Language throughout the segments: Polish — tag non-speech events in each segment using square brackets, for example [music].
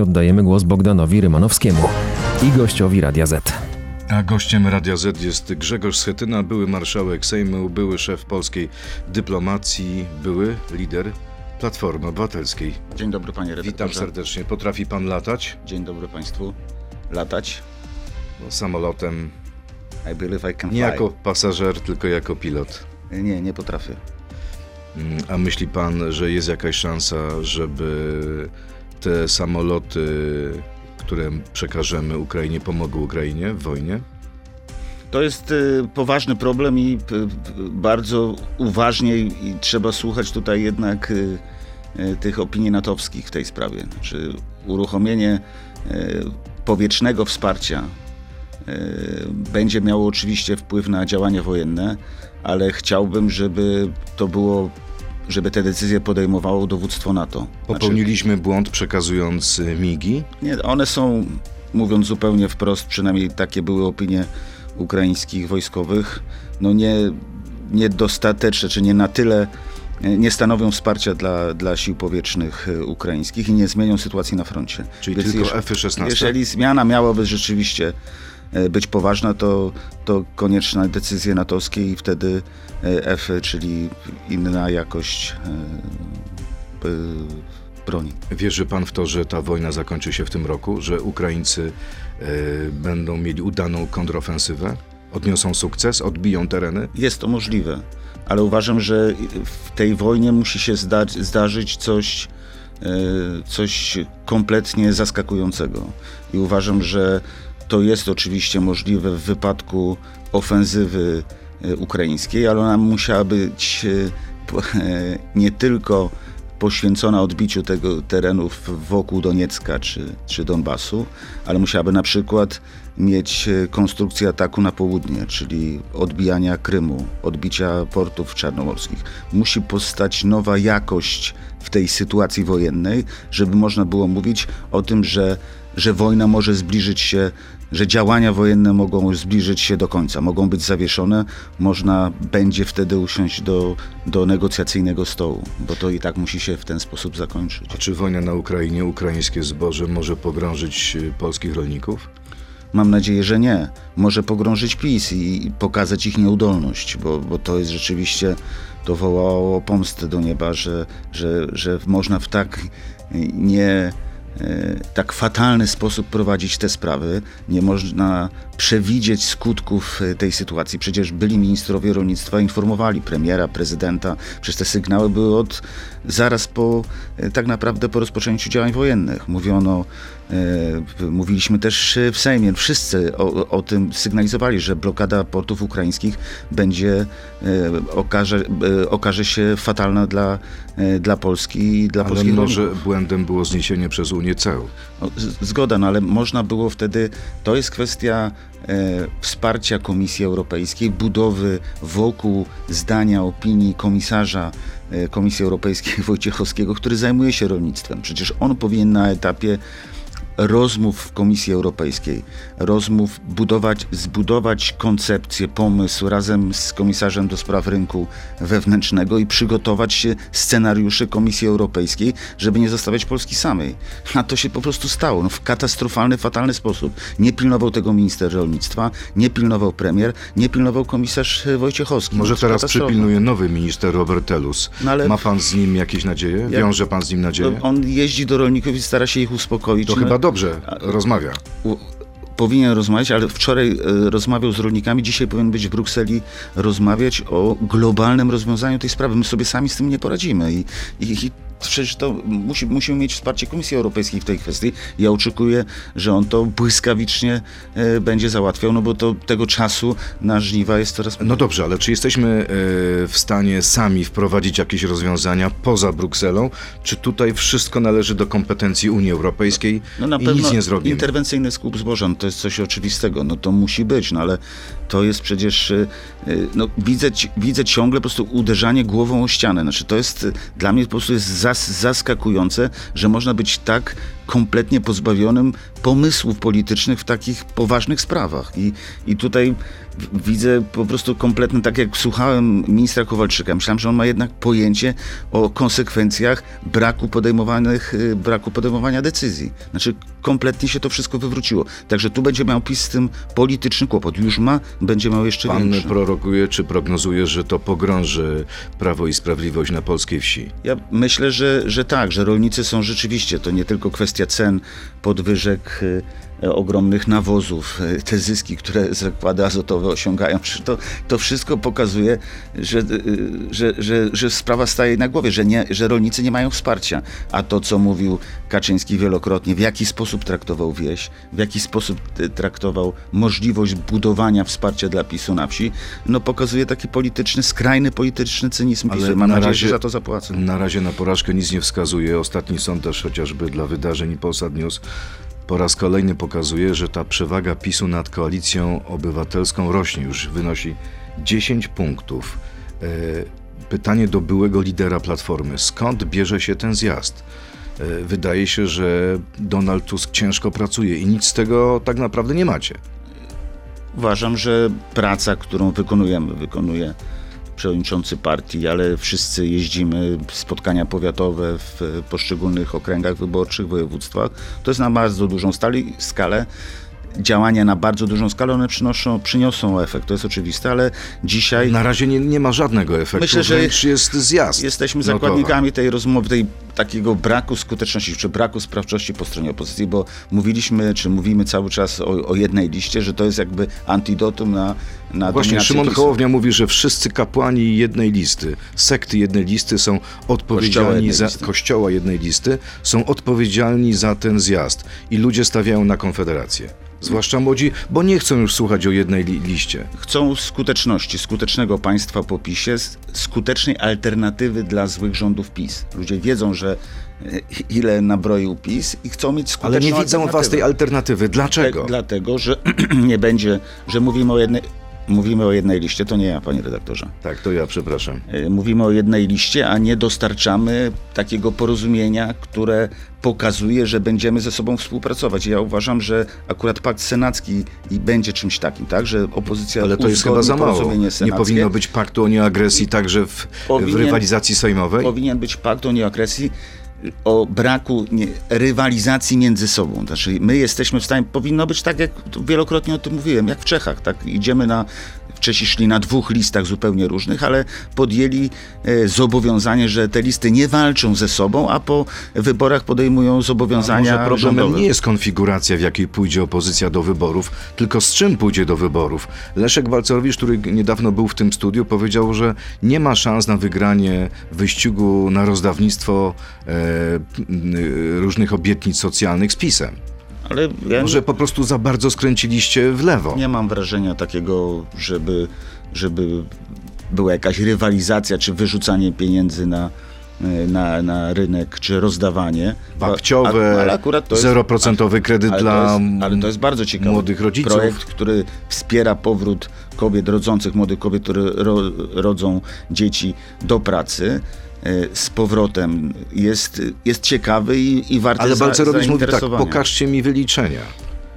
Oddajemy głos Bogdanowi Rymanowskiemu i gościowi Radia Z. A gościem Radia Z jest Grzegorz Schetyna, były marszałek Sejmu, były szef polskiej dyplomacji, były lider Platformy Obywatelskiej. Dzień dobry panie redaktorze. Witam serdecznie. Potrafi pan latać? Dzień dobry państwu. Latać? No, samolotem I believe I can nie fly. jako pasażer, tylko jako pilot. Nie, nie potrafię. Mm, A myśli pan, że jest jakaś szansa, żeby te samoloty, które przekażemy Ukrainie, pomogły Ukrainie w wojnie? To jest y, poważny problem i y, y, bardzo uważnie i trzeba słuchać tutaj jednak tych opinii natowskich w tej sprawie. Znaczy uruchomienie powietrznego wsparcia będzie miało oczywiście wpływ na działania wojenne, ale chciałbym, żeby to było, żeby te decyzje podejmowało dowództwo NATO. Znaczy, Popełniliśmy błąd przekazując y, migi. Nie, one są, mówiąc zupełnie wprost, przynajmniej takie były opinie ukraińskich wojskowych, no nie, niedostateczne, czy nie na tyle e, nie stanowią wsparcia dla, dla sił powietrznych e, ukraińskich i nie zmienią sytuacji na froncie. Czyli Więc tylko jeż- F-16? Jeżeli zmiana miałaby rzeczywiście być poważna, to, to konieczna decyzje natowskie i wtedy e, F, czyli inna jakość e, e, broni. Wierzy pan w to, że ta wojna zakończy się w tym roku, że Ukraińcy e, będą mieli udaną kontrofensywę? Odniosą sukces, odbiją tereny? Jest to możliwe, ale uważam, że w tej wojnie musi się zda- zdarzyć coś, e, coś kompletnie zaskakującego. I uważam, że to jest oczywiście możliwe w wypadku ofensywy e, ukraińskiej, ale ona musiała być e, e, nie tylko poświęcona odbiciu tego terenów wokół Doniecka czy, czy Donbasu, ale musiałaby na przykład mieć konstrukcję ataku na południe, czyli odbijania Krymu, odbicia portów czarnomorskich. Musi powstać nowa jakość w tej sytuacji wojennej, żeby można było mówić o tym, że, że wojna może zbliżyć się, że działania wojenne mogą zbliżyć się do końca, mogą być zawieszone, można będzie wtedy usiąść do, do negocjacyjnego stołu, bo to i tak musi się w ten sposób zakończyć. A czy wojna na Ukrainie, ukraińskie zboże może pogrążyć e, polskich rolników? Mam nadzieję, że nie. Może pogrążyć PiS i pokazać ich nieudolność, bo, bo to jest rzeczywiście, to wołało pomstę do nieba, że, że, że można w tak nie tak fatalny sposób prowadzić te sprawy. Nie można przewidzieć skutków e, tej sytuacji. Przecież byli ministrowie rolnictwa informowali premiera, prezydenta. Przecież te sygnały były od zaraz po e, tak naprawdę po rozpoczęciu działań wojennych. Mówiono, e, mówiliśmy też w Sejmie, wszyscy o, o tym sygnalizowali, że blokada portów ukraińskich będzie, okaże, okaże się fatalna dla, dla Polski i dla Ale polskich może rolników. błędem było zniesienie przez Unię ceł. No, Zgoda, no ale można było wtedy, to jest kwestia wsparcia Komisji Europejskiej, budowy wokół zdania opinii komisarza e, Komisji Europejskiej [laughs] Wojciechowskiego, który zajmuje się rolnictwem. Przecież on powinien na etapie rozmów w Komisji Europejskiej, rozmów budować, zbudować koncepcję, pomysł razem z komisarzem do spraw rynku wewnętrznego i przygotować się scenariusze Komisji Europejskiej, żeby nie zostawiać Polski samej. A to się po prostu stało no, w katastrofalny, fatalny sposób. Nie pilnował tego minister rolnictwa, nie pilnował premier, nie pilnował komisarz Wojciechowski. Może No, teraz przypilnuje nowy minister Robert Telus. No Ma pan z nim jakieś nadzieje? Wiąże pan z nim nadzieję? On jeździ do rolników i stara się ich uspokoić. To No, chyba dobrze rozmawia. u- powinien rozmawiać, ale wczoraj e, rozmawiał z rolnikami, dzisiaj powinien być w Brukseli rozmawiać o globalnym rozwiązaniu tej sprawy. My sobie sami z tym nie poradzimy i, i, i przecież to musi, musimy mieć wsparcie Komisji Europejskiej w tej kwestii. Ja oczekuję, że on to błyskawicznie e, będzie załatwiał, no bo to tego czasu na żniwa jest coraz No dobrze, ale czy jesteśmy e, w stanie sami wprowadzić jakieś rozwiązania poza Brukselą? Czy tutaj wszystko należy do kompetencji Unii Europejskiej No na i pewno nic nie zrobimy? interwencyjny skup zboża, no to jest coś oczywistego, no to musi być, no ale to jest przecież, y, y, no widzę, widzę ciągle po prostu uderzanie głową o ścianę, znaczy to jest, y, dla mnie po prostu jest zas, zaskakujące, że można być tak kompletnie pozbawionym pomysłów politycznych w takich poważnych sprawach. I, i tutaj widzę po prostu kompletny, tak jak słuchałem ministra Kowalczyka, myślałem, że on ma jednak pojęcie o konsekwencjach braku podejmowanych, y, braku podejmowania decyzji. Znaczy kompletnie się to wszystko wywróciło. Także tu będzie miał PiS z tym polityczny kłopot. Już ma, będzie miał jeszcze Pan większy. prorokuje czy prognozuje, że to pogrąży Prawo i Sprawiedliwość na polskiej wsi? Ja myślę, że, że tak, że rolnicy są rzeczywiście, to nie tylko kwestia cen, podwyżek y, ogromnych nawozów, y, te zyski, które zakłady azotowe osiągają, [laughs] to, to wszystko pokazuje, że, y, że, że, że sprawa staje na głowie, że, nie, że rolnicy nie mają wsparcia. A to, co mówił Kaczyński wielokrotnie, w jaki sposób traktował wieś, w jaki sposób y, traktował możliwość budowania wsparcia dla PiSu na wsi, no pokazuje taki polityczny, skrajny polityczny cynizm Ale PiSu. Mam na nadzieję, razie- że za to zapłacę. Na razie na porażkę nic nie wskazuje. Ostatni sondaż chociażby dla wydarzeń i Polsat News po raz kolejny pokazuje, że ta przewaga PiSu nad koalicją obywatelską rośnie. Już wynosi 10 punktów. E, Pytanie do byłego lidera Platformy. Skąd bierze się ten zjazd? E, Wydaje się, że Donald Tusk ciężko pracuje i nic z tego tak naprawdę nie macie. Uważam, że praca, którą wykonujemy, wykonuje przewodniczący partii, ale wszyscy jeździmy spotkania powiatowe w poszczególnych okręgach wyborczych, województwach. To jest na bardzo dużą stali, skalę. Działania na bardzo dużą skalę, one przynoszą, przyniosą efekt, to jest oczywiste, ale dzisiaj Na razie nie, nie ma żadnego efektu, Myślę, że jest zjazd. Jesteśmy zakładnikami tej rozmowy, tej takiego braku skuteczności, czy braku sprawczości po stronie opozycji, bo mówiliśmy, czy mówimy cały czas o, o jednej liście, że to jest jakby antidotum na, na Właśnie Szymon PiSu. Hołownia mówi, że wszyscy kapłani jednej listy, sekty jednej listy są Kościoła odpowiedzialni jednej za listy. kościoła jednej listy, są odpowiedzialni za ten zjazd i ludzie stawiają na konfederację. Zwłaszcza młodzi, bo nie chcą już słuchać o jednej li- liście. Chcą skuteczności, skutecznego państwa po PiSie, skutecznej alternatywy dla złych rządów PiS. Ludzie wiedzą, że e, ile nabroił PiS i chcą mieć skuteczną Ale nie widzą was tej alternatywy. Dlaczego? Te- Dlatego, że [clears throat] nie będzie, że mówimy o jednej, mówimy o jednej liście, to nie ja, panie redaktorze. Tak, to ja przepraszam. E, Mówimy o jednej liście, a nie dostarczamy takiego porozumienia, które pokazuje, że będziemy ze sobą współpracować. Ja uważam, że akurat pakt senacki i będzie czymś takim, tak? Że opozycja Ale to jest chyba za mało. Nie powinno być paktu o nieagresji także w, w Powinien- rywalizacji sejmowej? Powinien być pakt o nieagresji, o braku nie, rywalizacji między sobą. Znaczy, my jesteśmy w stanie, powinno być tak, jak wielokrotnie o tym mówiłem, jak w Czechach, tak? Idziemy na, Czesi szli na dwóch listach zupełnie różnych, ale podjęli e, zobowiązanie, że te listy nie walczą ze sobą, a po wyborach podejmują zobowiązania Może problemem rządowe. nie jest konfiguracja, w jakiej pójdzie opozycja do wyborów, tylko z czym pójdzie do wyborów. Leszek Balcerowicz, który niedawno był w tym studiu, powiedział, że nie ma szans na wygranie wyścigu na rozdawnictwo e, y, różnych obietnic socjalnych z PiSem. Ale ja Może po prostu za bardzo skręciliście w lewo. nie mam wrażenia takiego, żeby, żeby była jakaś rywalizacja, czy wyrzucanie pieniędzy na, na, na rynek, czy rozdawanie. Babciowe, 0% kredyt ale dla jest, ale to jest bardzo ciekawe. młodych rodziców. Projekt, który wspiera powrót kobiet rodzących, młodych kobiet, które ro, rodzą dzieci do pracy z powrotem jest, jest ciekawy i, i warty Ale Balcerowicz mówi tak, pokażcie mi wyliczenia.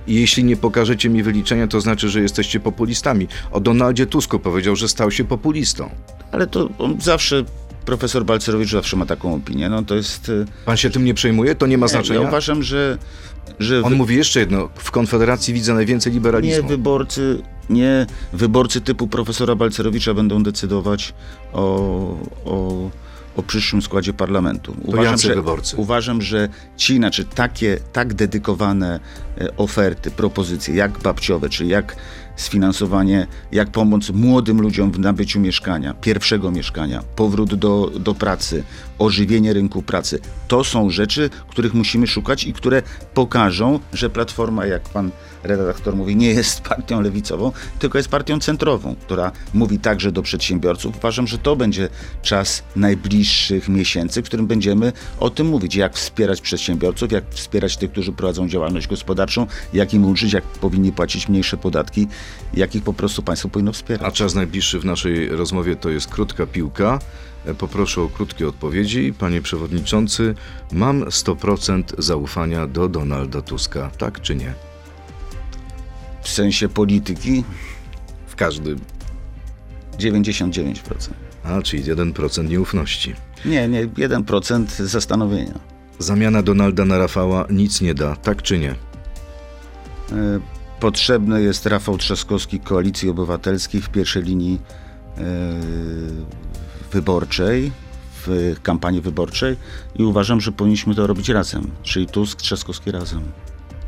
I jeśli nie pokażecie mi wyliczenia, to znaczy, że jesteście populistami. O Donaldzie Tusku powiedział, że stał się populistą. Ale to on zawsze, profesor Balcerowicz zawsze ma taką opinię. No to jest... e, Pan się tym nie przejmuje? To nie ma Ja znaczenia? uważam, że, że On wy, mówi jeszcze jedno. W Konfederacji widzę najwięcej nie liberalizmu. wyborcy, nie wyborcy typu profesora Balcerowicza będą decydować o, o, o przyszłym składzie parlamentu. Uważam, że, wyborcy? uważam, że ci, znaczy takie tak dedykowane e, oferty, propozycje, jak babciowe, czy jak sfinansowanie, jak pomoc młodym ludziom w nabyciu mieszkania, pierwszego mieszkania, powrót do, do pracy, ożywienie rynku pracy. To są rzeczy, których musimy szukać i które pokażą, że Platforma, jak pan redaktor mówi, nie jest partią lewicową, tylko jest partią centrową, która mówi także do przedsiębiorców. Uważam, że to będzie czas najbliższych miesięcy, w którym będziemy o tym mówić, jak wspierać przedsiębiorców, jak wspierać tych, którzy prowadzą działalność gospodarczą, jak im ulżyć, jak powinni płacić mniejsze podatki jakich po prostu państwo powinno wspierać. A czas najbliższy w naszej rozmowie to jest krótka piłka. E, Poproszę o krótkie odpowiedzi. Panie przewodniczący, mam 100% zaufania do Donalda Tuska, tak czy nie? W sensie polityki W każdym. 99%. A, czyli 1% nieufności. Nie, nie, 1% zastanowienia. Zamiana Donalda na Rafała nic nie da, tak czy nie? E, Potrzebny jest Rafał Trzaskowski Koalicji Obywatelskiej w pierwszej linii e, wyborczej, w kampanii wyborczej i uważam, że powinniśmy to robić razem, czyli Tusk, Trzaskowski razem.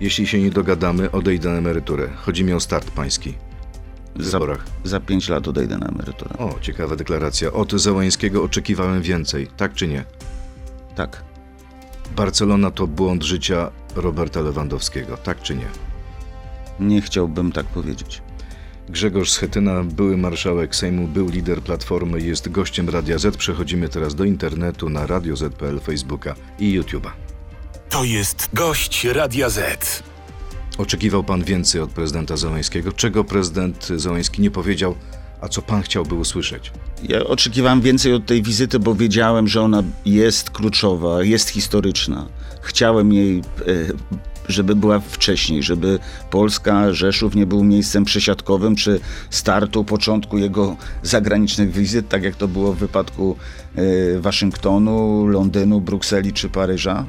Jeśli się nie dogadamy, odejdę na emeryturę. Chodzi mi o start pański. W Za, wyborach. za pięć lat odejdę na emeryturę. O, ciekawa deklaracja. Od Załańskiego oczekiwałem więcej, tak czy nie? Tak, Barcelona to błąd życia Roberta Lewandowskiego, tak czy nie? Nie chciałbym tak powiedzieć. Grzegorz Schetyna, były marszałek Sejmu, był lider Platformy, jest gościem Radia Z. Przechodzimy teraz do internetu na Radio Z.pl, Facebooka i YouTube'a. To jest gość Radia Z. Oczekiwał pan więcej od prezydenta Załańskiego? Czego prezydent Załański nie powiedział, a co pan chciałby usłyszeć? Ja oczekiwałem więcej od tej wizyty, bo wiedziałem, że ona jest kluczowa, jest historyczna. Chciałem jej, e, żeby była wcześniej, żeby Polska, Rzeszów nie był miejscem przesiadkowym czy startu, początku jego zagranicznych wizyt, tak jak to było w wypadku e, Waszyngtonu, Londynu, Brukseli czy Paryża.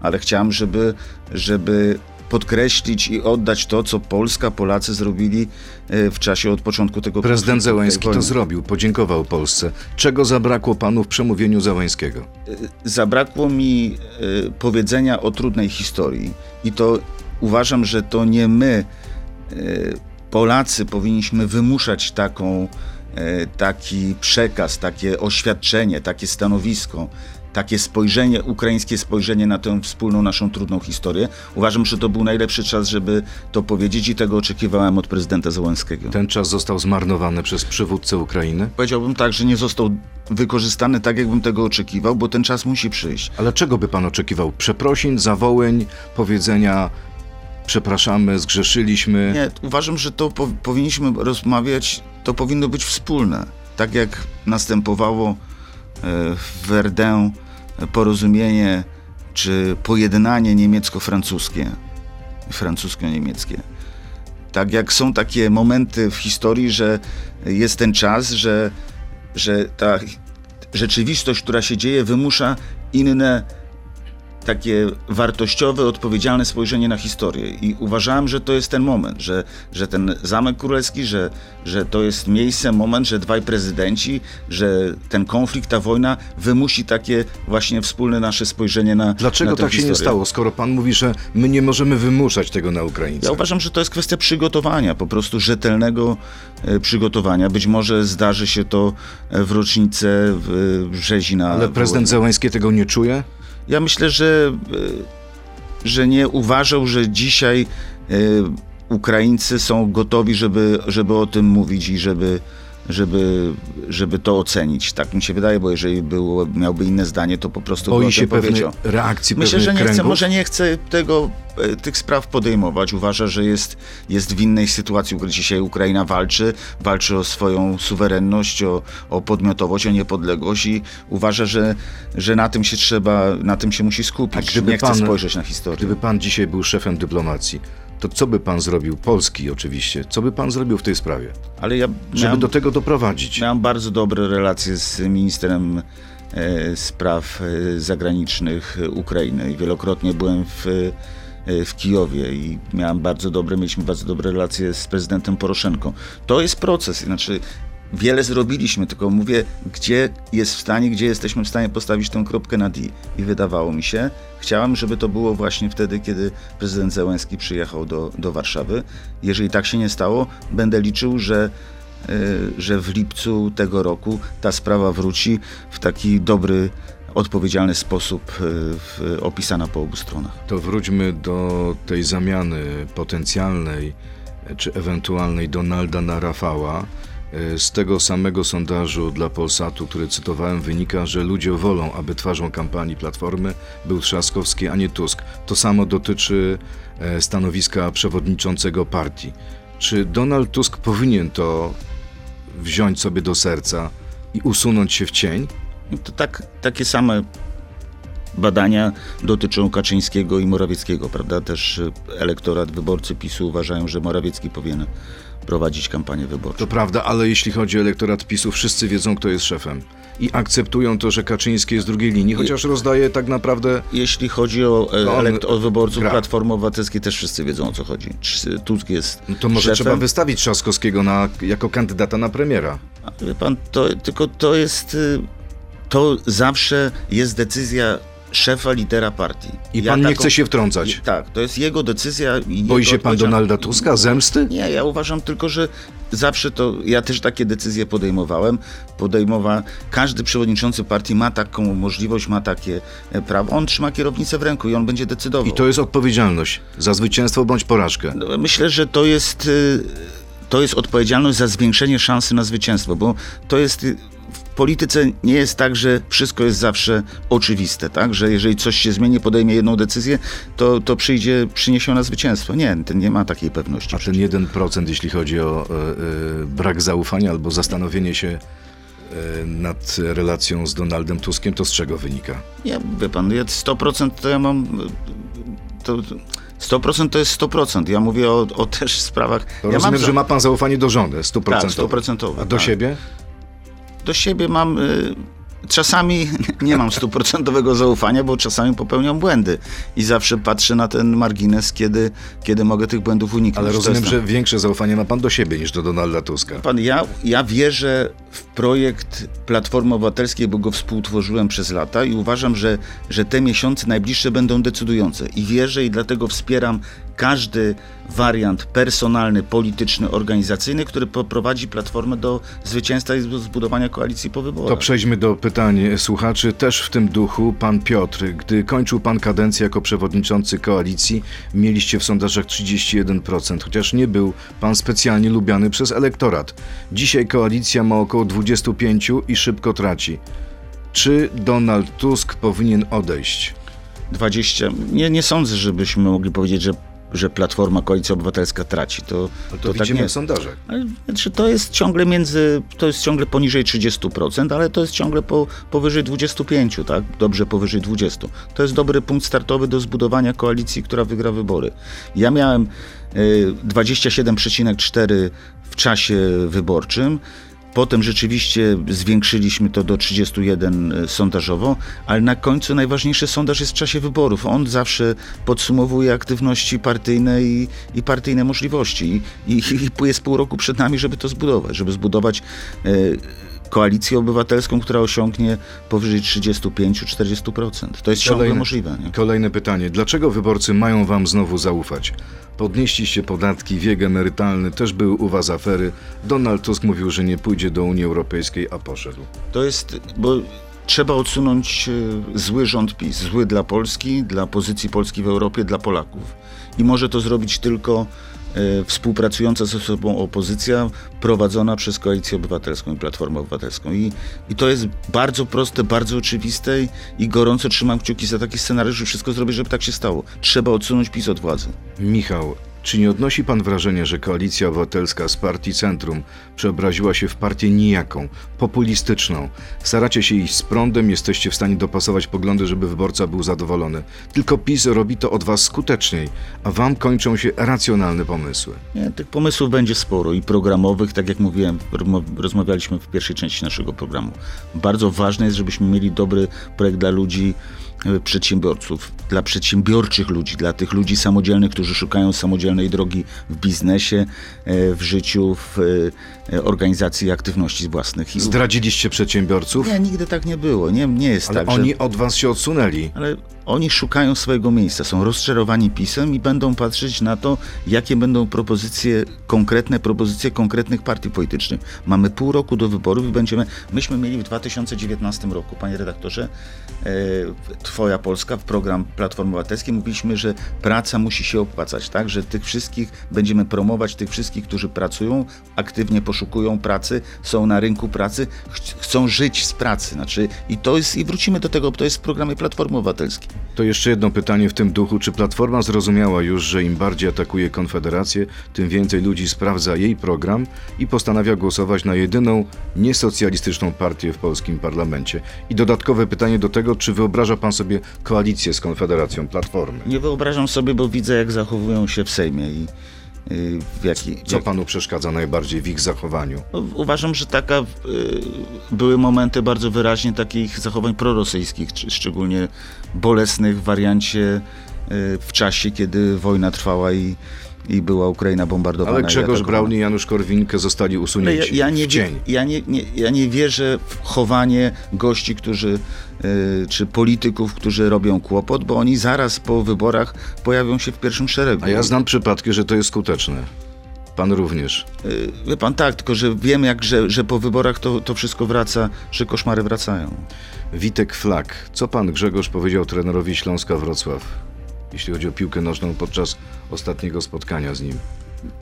Ale chciałem, żeby, żeby podkreślić i oddać to, co Polska, Polacy zrobili e, w czasie od początku tego Prezydent Załański to zrobił, podziękował Polsce. Czego zabrakło panu w przemówieniu Załańskiego? zabrakło mi e, powiedzenia o trudnej historii i to uważam, że to nie my, e, Polacy, powinniśmy wymuszać taką, e, taki przekaz, takie oświadczenie, takie stanowisko. Takie spojrzenie, ukraińskie spojrzenie na tę wspólną naszą trudną historię. Uważam, że to był najlepszy czas, żeby to powiedzieć i tego oczekiwałem od prezydenta Zełenskiego. Ten czas został zmarnowany przez przywódcę Ukrainy? Powiedziałbym tak, że nie został wykorzystany tak, jakbym tego oczekiwał, bo ten czas musi przyjść. Ale czego by pan oczekiwał? Przeprosin, zawołeń, powiedzenia przepraszamy, zgrzeszyliśmy? Nie, uważam, że to po, powinniśmy rozmawiać, to powinno być wspólne. Tak jak następowało w Verdun porozumienie czy pojednanie niemiecko-francuskie, francusko-niemieckie. Tak jak są takie momenty w historii, że jest ten czas, że, że ta rzeczywistość, która się dzieje, wymusza inne takie wartościowe, odpowiedzialne spojrzenie na historię. I uważałem, że to jest ten moment, że, że ten Zamek Królewski, że, że to jest miejsce, moment, że dwaj prezydenci, że ten konflikt, ta wojna wymusi takie właśnie wspólne nasze spojrzenie na Dlaczego na tak się nie historię. stało, skoro pan mówi, że my nie możemy wymuszać tego na Ukraińcach? Ja uważam, że to jest kwestia przygotowania, po prostu rzetelnego e, przygotowania. Być może zdarzy się to e, w rocznicę w Brzezina. Ale prezydent Zełański tego nie czuje? Ja myślę, że, e, że nie uważał, że dzisiaj e, Ukraińcy są gotowi, żeby, żeby o tym mówić i żeby, żeby, żeby to ocenić. Tak mi się wydaje, bo jeżeli było, miałby inne zdanie, to po prostu Boi się powiedział. reakcji, Myślę, że nie chce, kręgów? może nie chce tego, e, tych spraw podejmować. Uważa, że jest, jest w innej sytuacji, gdzie dzisiaj Ukraina walczy, walczy o swoją suwerenność, o, o podmiotowość, o niepodległość i uważa, że, że na tym się trzeba, na tym się musi skupić. A gdyby nie chce pan- spojrzeć na historię. Gdyby pan dzisiaj był szefem dyplomacji, to co by pan zrobił, Polski oczywiście, co by pan zrobił w tej sprawie, Ale ja żeby miałem, do tego doprowadzić? miałem bardzo dobre relacje z ministrem e, spraw e, zagranicznych Ukrainy i wielokrotnie byłem w, e, w Kijowie i miałem bardzo dobre, mieliśmy bardzo dobre relacje z prezydentem Poroszenką. To jest proces, znaczy wiele zrobiliśmy, tylko mówię, gdzie jest w stanie, gdzie jesteśmy w stanie postawić tę kropkę na D. I wydawało mi się, chciałem, żeby to było właśnie wtedy, kiedy prezydent Zełenski przyjechał do, do Warszawy. Jeżeli tak się nie stało, będę liczył, że y, że w lipcu tego roku ta sprawa wróci w taki dobry, odpowiedzialny sposób w, opisana po obu stronach. To wróćmy do tej zamiany potencjalnej e, czy ewentualnej Donalda na Rafała. E, Z tego samego sondażu dla Polsatu, który cytowałem, wynika, że ludzie wolą, aby twarzą kampanii Platformy był Trzaskowski, a nie Tusk. To samo dotyczy e, stanowiska przewodniczącego partii. Czy Donald Tusk powinien to wziąć sobie do serca i usunąć się w cień? No To tak, takie same badania dotyczą Kaczyńskiego i Morawieckiego, prawda? Też y, elektorat, wyborcy PiSu uważają, że Morawiecki powinien prowadzić kampanię wyborczą. To prawda, ale jeśli chodzi o elektorat PiSu, wszyscy wiedzą, kto jest szefem. I akceptują to, że Kaczyński jest z drugiej linii, chociaż rozdaje tak naprawdę. Jeśli chodzi o, e, No elekt- o wyborców gra. Platformy Obywatelskiej, też wszyscy wiedzą o co chodzi. Tusk jest No to może szefem, trzeba wystawić Trzaskowskiego na, jako kandydata na premiera. A Wie pan, to, tylko to jest, y, to zawsze jest decyzja szefa, lidera partii. I Ja pan nie taką- chce się wtrącać. Tak, to jest jego decyzja. I Boi się pan. Donalda Tuska? Zemsty? Nie, ja uważam tylko, że zawsze to, ja też takie decyzje podejmowałem. Podejmowa, każdy przewodniczący partii ma taką możliwość, ma takie e, prawo. On trzyma kierownicę w ręku i on będzie decydował. I to jest odpowiedzialność za zwycięstwo bądź porażkę. No, Myślę, że to jest, y, to jest odpowiedzialność za zwiększenie szansy na zwycięstwo, bo to jest. W polityce nie jest tak, że wszystko jest zawsze oczywiste, tak? Że jeżeli coś się zmieni, podejmie jedną decyzję, to, to przyjdzie, przyniesie ona zwycięstwo. Nie, ten nie ma takiej pewności. A ten 1%, jeśli chodzi o e, e, brak zaufania albo zastanowienie się e, nad relacją z Donaldem Tuskiem, to z czego wynika? Nie, wie pan, ja 100% to ja mam. To, 100% to jest 100%. Ja mówię o, o też sprawach. To ja rozumiem, mam że ma pan zaufanie do żony, 100%. Tak, 100%, A do tak. siebie? Do siebie mam. Y, czasami [laughs] nie mam stuprocentowego zaufania, bo czasami popełniam błędy i zawsze patrzę na ten margines, kiedy, kiedy mogę tych błędów uniknąć. Ale rozumiem, jest że większe zaufanie ma pan do siebie niż do Donalda Tuska. Pan, ja, ja wierzę w projekt Platformy Obywatelskiej, bo go współtworzyłem przez lata i uważam, że, że te miesiące najbliższe będą decydujące. I wierzę i dlatego wspieram każdy wariant personalny, polityczny, organizacyjny, który poprowadzi Platformę do zwycięstwa i do zbudowania koalicji po wyborach. To przejdźmy do pytań słuchaczy. Też w tym duchu, pan Piotr, gdy kończył pan kadencję jako przewodniczący koalicji, mieliście w sondażach 31%, chociaż nie był pan specjalnie lubiany przez elektorat. Dzisiaj koalicja ma około 25% i szybko traci. Czy Donald Tusk powinien odejść? 20. Nie, nie sądzę, żebyśmy mogli powiedzieć, że, że Platforma Koalicja Obywatelska traci. To, To, to tak widzimy nie w sondażach. Ale znaczy, to jest ciągle między, to jest ciągle poniżej 30%, ale to jest ciągle po, powyżej 25, tak? Dobrze powyżej 20. To jest dobry punkt startowy do zbudowania koalicji, która wygra wybory. Ja miałem y, 27,4 w czasie wyborczym. Potem rzeczywiście zwiększyliśmy to do 31 sondażowo, ale na końcu najważniejszy sondaż jest w czasie wyborów. On zawsze podsumowuje aktywności partyjne i, i partyjne możliwości. I, i, I jest pół roku przed nami, żeby to zbudować, żeby zbudować e, koalicję obywatelską, która osiągnie powyżej 35-40%. To jest ciągle Kolejne- możliwe. Nie? Kolejne pytanie. Dlaczego wyborcy mają wam znowu zaufać? Podnieśliście podatki, wiek emerytalny, też były u was afery. Donald Tusk mówił, że nie pójdzie do Unii Europejskiej, a poszedł. To jest, bo trzeba odsunąć e, zły rząd PiS, zły dla Polski, dla pozycji Polski w Europie, dla Polaków. I może to zrobić tylko współpracująca ze sobą opozycja prowadzona przez Koalicję Obywatelską i Platformę Obywatelską. I, I to jest bardzo proste, bardzo oczywiste i, i gorąco trzymam kciuki za taki scenariusz i wszystko zrobię, żeby tak się stało. Trzeba odsunąć PiS od władzy. Michał, czy nie odnosi pan wrażenia, że koalicja obywatelska z partii Centrum przeobraziła się w partię nijaką, populistyczną? Staracie się iść z prądem, jesteście w stanie dopasować poglądy, żeby wyborca był zadowolony. Tylko PiS robi to od was skuteczniej, a wam kończą się racjonalne pomysły. Nie, tych pomysłów będzie sporo i programowych, tak jak mówiłem, rozmawialiśmy w pierwszej części naszego programu. Bardzo ważne jest, żebyśmy mieli dobry projekt dla ludzi, przedsiębiorców, dla przedsiębiorczych ludzi, dla tych ludzi samodzielnych, którzy szukają samodzielnej drogi w biznesie, e, w życiu, w e, organizacji aktywności własnych. I Zdradziliście przedsiębiorców, nie, nigdy tak nie było. Nie, nie jest ale tak, oni że... od was się odsunęli. Ale oni szukają swojego miejsca, są rozczarowani pisem i będą patrzeć na to, jakie będą propozycje, konkretne propozycje konkretnych partii politycznych. Mamy pół roku do wyborów i będziemy. Myśmy mieli w 2019 roku, panie redaktorze, e, Twoja Polska, w program Platformy Obywatelskiej mówiliśmy, że praca musi się opłacać, tak? Że tych wszystkich będziemy promować, tych wszystkich, którzy pracują, aktywnie poszukują pracy, są na rynku pracy, ch chcą żyć z pracy. Znaczy, i to jest, i wrócimy do tego, to jest w programie Platformy Obywatelskiej. To jeszcze jedno pytanie w tym duchu. Czy Platforma zrozumiała już, że im bardziej atakuje Konfederację, tym więcej ludzi sprawdza jej program i postanawia głosować na jedyną niesocjalistyczną partię w polskim parlamencie? I dodatkowe pytanie do tego, czy wyobraża pan sobie koalicję z Konfederacją Platformy? Nie wyobrażam sobie, bo widzę, jak zachowują się w Sejmie i y, w jaki, Co jak, panu przeszkadza najbardziej w ich zachowaniu? no, uważam, że taka y, były momenty bardzo wyraźnie takich zachowań prorosyjskich, czy- szczególnie bolesnych w wariancie y, w czasie, kiedy wojna trwała i, i była Ukraina bombardowana. Ale Grzegorz. Braun i Janusz Korwin-Mikke zostali Ale ja, usunięci ja, nie w cień. ja, nie, nie, ja nie wierzę w chowanie gości, którzy, y, czy polityków, którzy robią kłopot, bo oni zaraz po wyborach pojawią się w pierwszym szeregu. A ja znam przypadki, że to jest skuteczne. Pan również. Y, Wie pan tak, tylko że wiem, jak, że, że po wyborach to, to wszystko wraca, że koszmary wracają. Witek Flak. Co pan Grzegorz powiedział trenerowi Śląska Wrocław, jeśli chodzi o piłkę nożną podczas ostatniego spotkania z nim?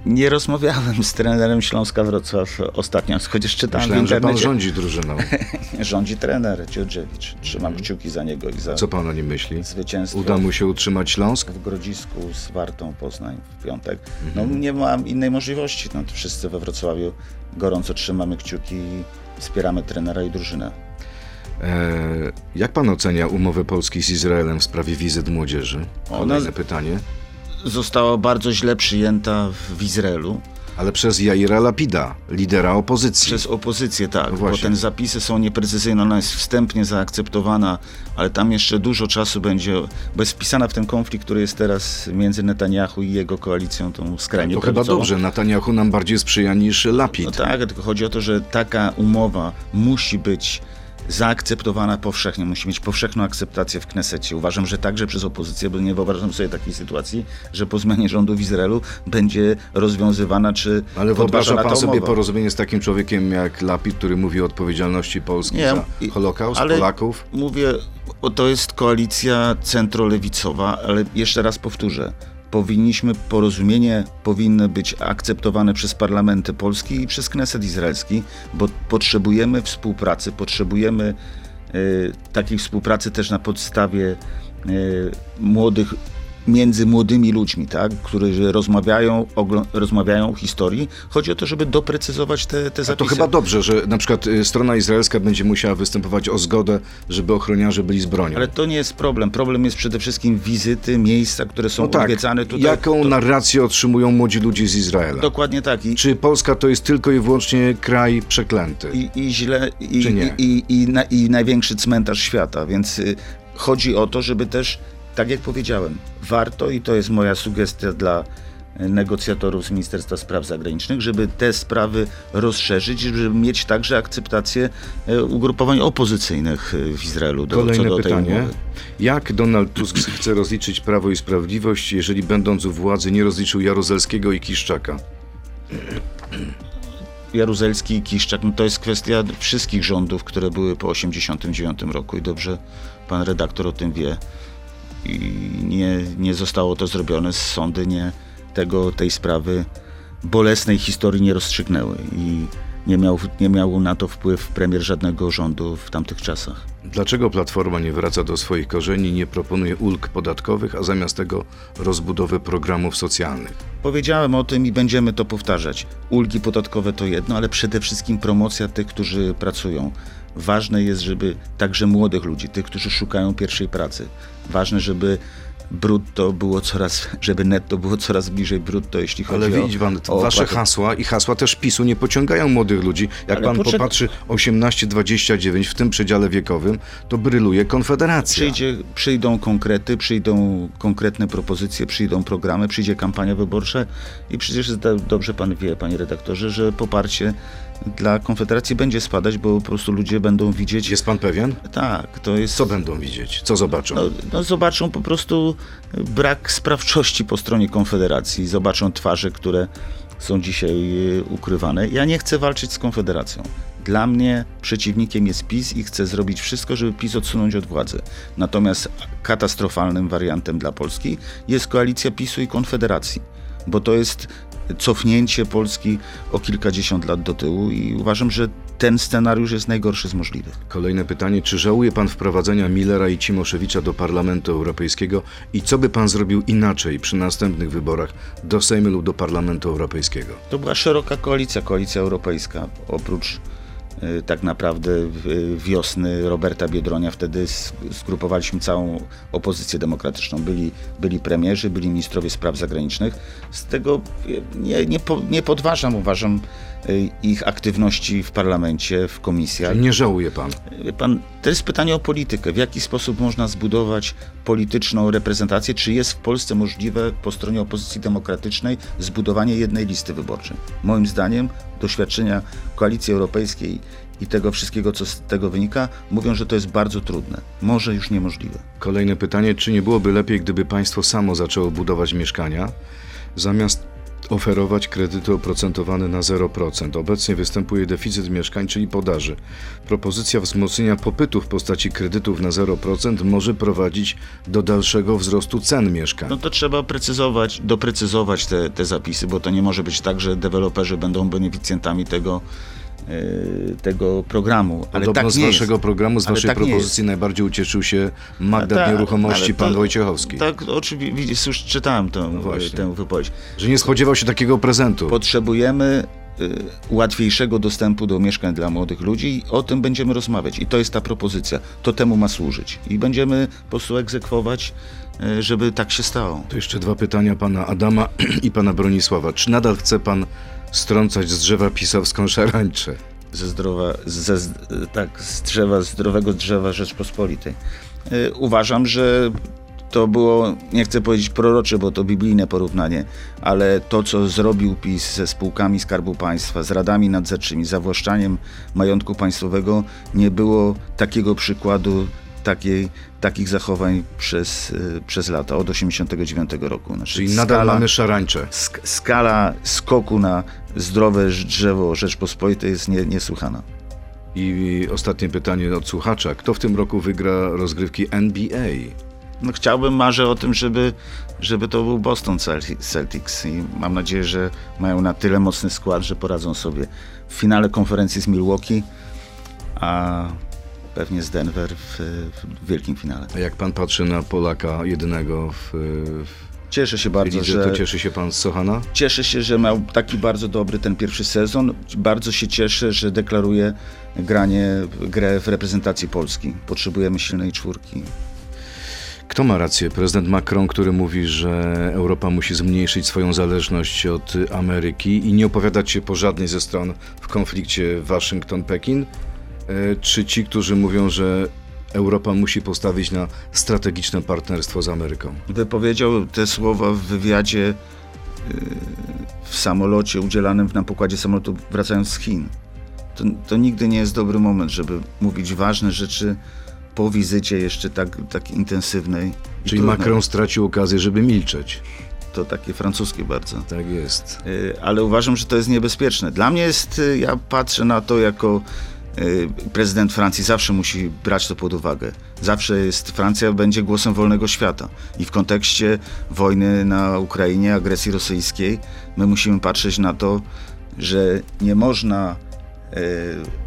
Nie rozmawiałem z trenerem Śląska Wrocław ostatnio, chociaż czytałem Myślałem, w że pan internecie. rządzi drużyną. [laughs] Rządzi trener Dziurdziewicz. Trzymam kciuki za niego i za Co pan o nim myśli? zwycięstwo. Uda mu się utrzymać Śląsk? w Grodzisku z Wartą Poznań w piątek. No Mhm. nie mam innej możliwości. No, to wszyscy we Wrocławiu gorąco trzymamy kciuki i wspieramy trenera i drużynę. Eee, jak pan ocenia umowę Polski z Izraelem w sprawie wizyt młodzieży? Kolejne Ona- pytanie. Została bardzo źle przyjęta w Izraelu. Ale przez Jaira Lapida, lidera opozycji. Przez opozycję, tak, No bo właśnie. te zapisy są nieprecyzyjne, ona jest wstępnie zaakceptowana, ale tam jeszcze dużo czasu będzie, bo jest wpisana w ten konflikt, który jest teraz między Netanyahu i jego koalicją, tą skrajnie To chyba dobrze, Netanyahu nam bardziej sprzyja niż Lapid. No tak, tylko chodzi o to, że taka umowa musi być zaakceptowana powszechnie, musi mieć powszechną akceptację w Knesecie. Uważam, że także przez opozycję, bo nie wyobrażam sobie takiej sytuacji, że po zmianie rządu w Izraelu będzie rozwiązywana czy Ale wyobraża pan sobie porozumienie z takim człowiekiem jak Lapid, który mówi o odpowiedzialności Polski Nie, za Holokaust, ale- Polaków? Mówię, to jest koalicja centrolewicowa, ale jeszcze raz powtórzę. Powinniśmy, porozumienie powinno być akceptowane przez parlamenty Polski i przez Kneset izraelski, bo potrzebujemy współpracy, potrzebujemy e, takiej współpracy też na podstawie e, młodych, między młodymi ludźmi, tak, którzy rozmawiają, rozmawiają o historii. Chodzi o to, żeby doprecyzować te, te A zapisy. to chyba dobrze, że na przykład y, strona izraelska będzie musiała występować o zgodę, żeby ochroniarze byli z bronią. Ale to nie jest problem. Problem jest przede wszystkim wizyty, miejsca, które są no tak, odwiedzane tutaj. jaką to, narrację otrzymują młodzi ludzie z Izraela? Dokładnie tak. I, Czy Polska to jest tylko i wyłącznie kraj przeklęty? i, i źle, i, Czy nie? i, i, i, na, i największy cmentarz świata. Więc y, chodzi o to, żeby też, tak jak powiedziałem, warto, i to jest moja sugestia dla negocjatorów z Ministerstwa Spraw Zagranicznych, żeby te sprawy rozszerzyć, żeby mieć także akceptację y, ugrupowań opozycyjnych y, w Izraelu do, co Kolejne do pytanie. Jak Donald Tusk [clears throat] chce rozliczyć Prawo i Sprawiedliwość, jeżeli będąc u władzy nie rozliczył Jaruzelskiego i Kiszczaka? Jaruzelski i Kiszczak, no to jest kwestia wszystkich rządów, które były po 1989 roku i dobrze pan redaktor o tym wie. I nie, nie zostało to zrobione, sądy nie tego, tej sprawy bolesnej historii nie rozstrzygnęły i nie miał, nie miał na to wpływ premier żadnego rządu w tamtych czasach. Dlaczego Platforma nie wraca do swoich korzeni i nie proponuje ulg podatkowych, a zamiast tego rozbudowy programów socjalnych? Powiedziałem o tym i będziemy to powtarzać. Ulgi podatkowe to jedno, ale przede wszystkim promocja tych, którzy pracują. Ważne jest, żeby także młodych ludzi, tych, którzy szukają pierwszej pracy. Ważne, żeby brutto było coraz, żeby netto było coraz bliżej brutto, jeśli chodzi Ale o widzi pan, o wasze opłatę. hasła. i hasła też PiSu nie pociągają młodych ludzi. Jak Ale pan poczek- popatrzy 18-29 w tym przedziale wiekowym, to bryluje Konfederacja. Przyjdzie, przyjdą konkrety, przyjdą konkretne propozycje, przyjdą programy, przyjdzie kampania wyborcza i przecież do- dobrze pan wie, panie redaktorze, że poparcie dla Konfederacji będzie spadać, bo po prostu ludzie będą widzieć... Jest pan pewien? Tak, to jest... Co będą widzieć? Co zobaczą? No, no zobaczą po prostu brak sprawczości po stronie Konfederacji, zobaczą twarze, które są dzisiaj e, ukrywane. Ja nie chcę walczyć z Konfederacją. Dla mnie przeciwnikiem jest PiS i chcę zrobić wszystko, żeby PiS odsunąć od władzy. Natomiast katastrofalnym wariantem dla Polski jest koalicja PiSu i Konfederacji, bo to jest cofnięcie Polski o kilkadziesiąt lat do tyłu i uważam, że ten scenariusz jest najgorszy z możliwych. Kolejne pytanie. Czy żałuje pan wprowadzenia Millera i Cimoszewicza do Parlamentu Europejskiego i co by pan zrobił inaczej przy następnych wyborach do Sejmu lub do Parlamentu Europejskiego? To była szeroka koalicja, koalicja europejska. Oprócz tak naprawdę y, wiosny Roberta Biedronia, wtedy sgrupowaliśmy całą opozycję demokratyczną. Byli, byli premierzy, byli ministrowie spraw zagranicznych. Z tego y, nie, nie, po, nie podważam, uważam, y, ich aktywności w parlamencie, w komisjach. Nie żałuje pan. Pan, to jest pytanie o politykę. W jaki sposób można zbudować polityczną reprezentację? Czy jest w Polsce możliwe po stronie opozycji demokratycznej zbudowanie jednej listy wyborczej? Moim zdaniem doświadczenia Koalicji Europejskiej i tego wszystkiego, co z tego wynika, mówią, że to jest bardzo trudne. Może już niemożliwe. Kolejne pytanie. Czy nie byłoby lepiej, gdyby państwo samo zaczęło budować mieszkania, zamiast oferować kredyty oprocentowane na 0%? Obecnie występuje deficyt mieszkań, czyli podaży. Propozycja wzmocnienia popytu w postaci kredytów na 0% może prowadzić do dalszego wzrostu cen mieszkań. No to trzeba precyzować, doprecyzować te, te zapisy, bo to nie może być tak, że deweloperzy będą beneficjentami tego, tego programu. Ale Podobno tak z waszego jest. programu, z Ale waszej tak propozycji najbardziej ucieszył się magnet Tak, nieruchomości, pan to- Wojciechowski. Tak, oczywiście, już czytałem tę, właśnie. tę wypowiedź. Że nie spodziewał się takiego prezentu. Potrzebujemy y, łatwiejszego dostępu do mieszkań dla młodych ludzi i o tym będziemy rozmawiać. I to jest ta propozycja. To temu ma służyć. I będziemy po prostu egzekwować, y, żeby tak się stało. To jeszcze dwa pytania pana Adama [clears throat] i pana Bronisława. Czy nadal chce pan strącać z drzewa pisowską szarańczę? ze zdrowa, ze, tak, z drzewa, zdrowego drzewa Rzeczpospolitej. Y, Uważam, że to było, nie chcę powiedzieć prorocze, bo to biblijne porównanie, ale to, co zrobił PiS ze spółkami Skarbu Państwa, z radami nadzorczymi, zawłaszczaniem majątku państwowego, nie było takiego przykładu takiej, takich zachowań przez, y, przez lata, od 1989 roku. Znaczy, Czyli nadal skala- mamy szarańczę. sk- skala skoku na zdrowe drzewo Rzeczpospolitej jest nie, niesłychana. I ostatnie pytanie od słuchacza. Kto w tym roku wygra rozgrywki NBA? No, chciałbym, marzę o tym, żeby, żeby to był Boston Celti- Celtics i mam nadzieję, że mają na tyle mocny skład, że poradzą sobie w finale konferencji z Milwaukee, a pewnie z Denver w, w wielkim finale. A jak pan patrzy na Polaka jedynego w, w Cieszę się bardzo, że to cieszy się pan z Sochana? Cieszę się, że miał taki bardzo dobry ten pierwszy sezon. Bardzo się cieszę, że deklaruje granie, grę w reprezentacji Polski. Potrzebujemy silnej czwórki. Kto ma rację? Prezydent Macron, który mówi, że Europa musi zmniejszyć swoją zależność od Ameryki i nie opowiadać się po żadnej ze stron w konflikcie Waszyngton-Pekin? E, Czy ci, którzy mówią, że Europa musi postawić na strategiczne partnerstwo z Ameryką? Wypowiedział te słowa w wywiadzie yy, w samolocie udzielanym na pokładzie samolotu wracając z Chin. To, to nigdy nie jest dobry moment, żeby mówić ważne rzeczy po wizycie jeszcze tak, tak intensywnej. Czyli. Macron stracił okazję, żeby milczeć. To takie francuskie bardzo. Tak jest. Y, ale uważam, że to jest niebezpieczne. Dla mnie jest, ja patrzę na to jako prezydent Francji zawsze musi brać to pod uwagę. Zawsze jest, Francja będzie głosem wolnego świata. I w kontekście wojny na Ukrainie, agresji rosyjskiej, my musimy patrzeć na to, że nie można y,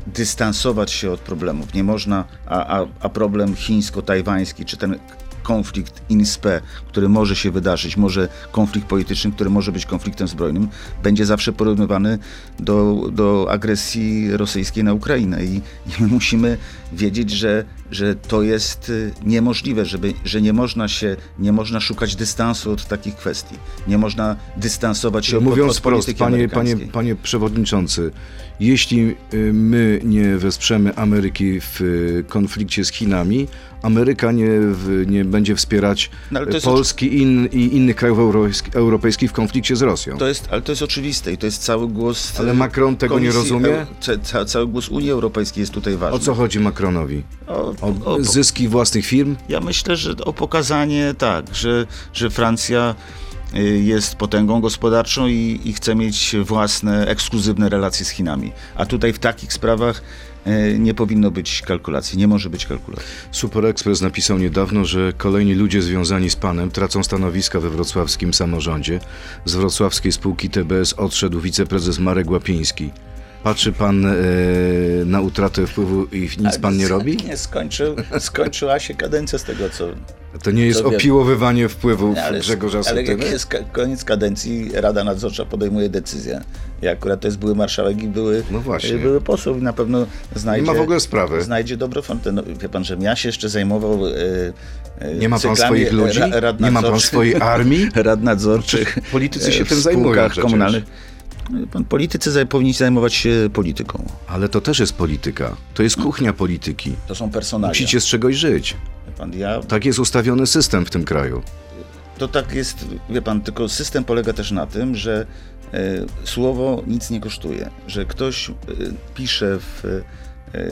dystansować się od problemów. Nie można, a, a, a problem chińsko-tajwański, czy ten konflikt in spe, który może się wydarzyć, może konflikt polityczny, który może być konfliktem zbrojnym, będzie zawsze porównywany do, do agresji rosyjskiej na Ukrainę. I, i [laughs] my musimy wiedzieć, że, że to jest y, niemożliwe, żeby, że nie można się, nie można szukać dystansu od takich kwestii. Nie można dystansować się od, Mówiąc od wprost, polityki panie, panie, panie przewodniczący, jeśli y, my nie wesprzemy Ameryki w y, konflikcie z Chinami, Ameryka nie, nie będzie wspierać No, Polski i, in, i innych krajów europejsk- europejskich w konflikcie z Rosją. To jest, ale to jest oczywiste i to jest cały głos. Ale e, Macron tego nie Komisji rozumie? Eu- ca, ca, cały głos Unii Europejskiej jest tutaj ważny. O co chodzi Macronowi? O, O o, zyski własnych firm? ja myślę, że o pokazanie tak, że, że Francja y, jest potęgą gospodarczą i, i chce mieć własne, ekskluzywne relacje z Chinami. A tutaj w takich sprawach y, nie powinno być kalkulacji, nie może być kalkulacji. Super Express napisał niedawno, że kolejni ludzie związani z panem tracą stanowiska we wrocławskim samorządzie. Z wrocławskiej spółki TBS odszedł wiceprezes Marek Łapiński. Patrzy pan e, na utratę wpływu i nic pan nie robi? Nie, skończył, skończyła się kadencja z tego, co... To nie jest opiłowywanie wpływów Ale, Grzegorza ale jak jest koniec kadencji, Rada Nadzorcza podejmuje decyzję. I akurat to jest były marszałek i były, No właśnie. były poseł i na pewno znajdzie... Nie ma w ogóle sprawy. Znajdzie dobrofrontę. No, wie pan, że ja się jeszcze zajmował... E, e, Nie ma pan swoich ludzi? ra- Nie ma pan swojej armii? [laughs] Rad nadzorczych. Politycy się e, w tym zajmują komunalnych. Pan, politycy zaj- powinni zajmować się polityką. Ale to też jest polityka. To jest kuchnia polityki. To są personalia. Musicie z czegoś żyć. Wie Pan, ja Tak jest ustawiony system w tym kraju. To tak jest, wie pan, tylko system polega też na tym, że e, słowo nic nie kosztuje. Że ktoś e, pisze w, e,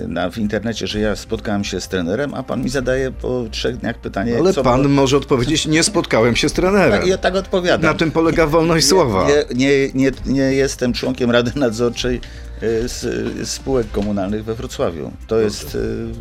na, w internecie, że ja spotkałem się z trenerem, a pan mi zadaje po trzech dniach pytanie, Ale pan było- może odpowiedzieć, nie spotkałem się z trenerem. Tak, Ja tak odpowiadam. Na tym polega wolność słowa. Nie, nie, nie, nie jestem członkiem Rady Nadzorczej z, z spółek komunalnych we Wrocławiu. To jest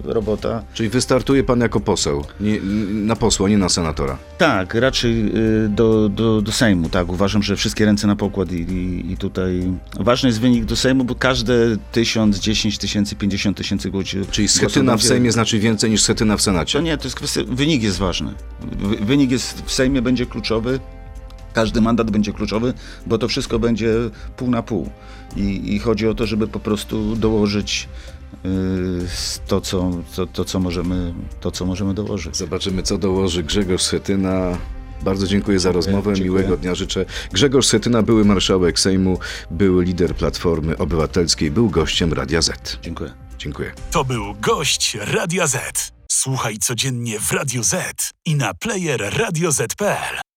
e, robota Czyli wystartuje pan jako poseł. Nie, na posła, nie na senatora. Tak, raczej y, do, do, do Sejmu, tak. Uważam, że wszystkie ręce na pokład i, i, i tutaj ważny jest wynik do Sejmu, bo każde tysiąc, dziesięć tysięcy, pięćdziesiąt tysięcy ludzi. Czyli schetyna w Sejmie znaczy więcej niż schetyna w To Senacie. nie, to jest kwestia, wynik jest ważny. Wy, wynik jest w Sejmie będzie kluczowy. Każdy mandat będzie kluczowy, bo to wszystko będzie pół na pół. I, i chodzi o to, żeby po prostu dołożyć y, to, co, to, to, co możemy, to, co możemy dołożyć. Zobaczymy, co dołoży Grzegorz Schetyna. Bardzo dziękuję za rozmowę, dziękuję. miłego dnia życzę. Grzegorz Schetyna, były marszałek Sejmu, były lider Platformy Obywatelskiej, był gościem Radia Z. Dziękuję. Dziękuję. To był gość Radia Z. Słuchaj codziennie w Radio Z i na player radioz.pl.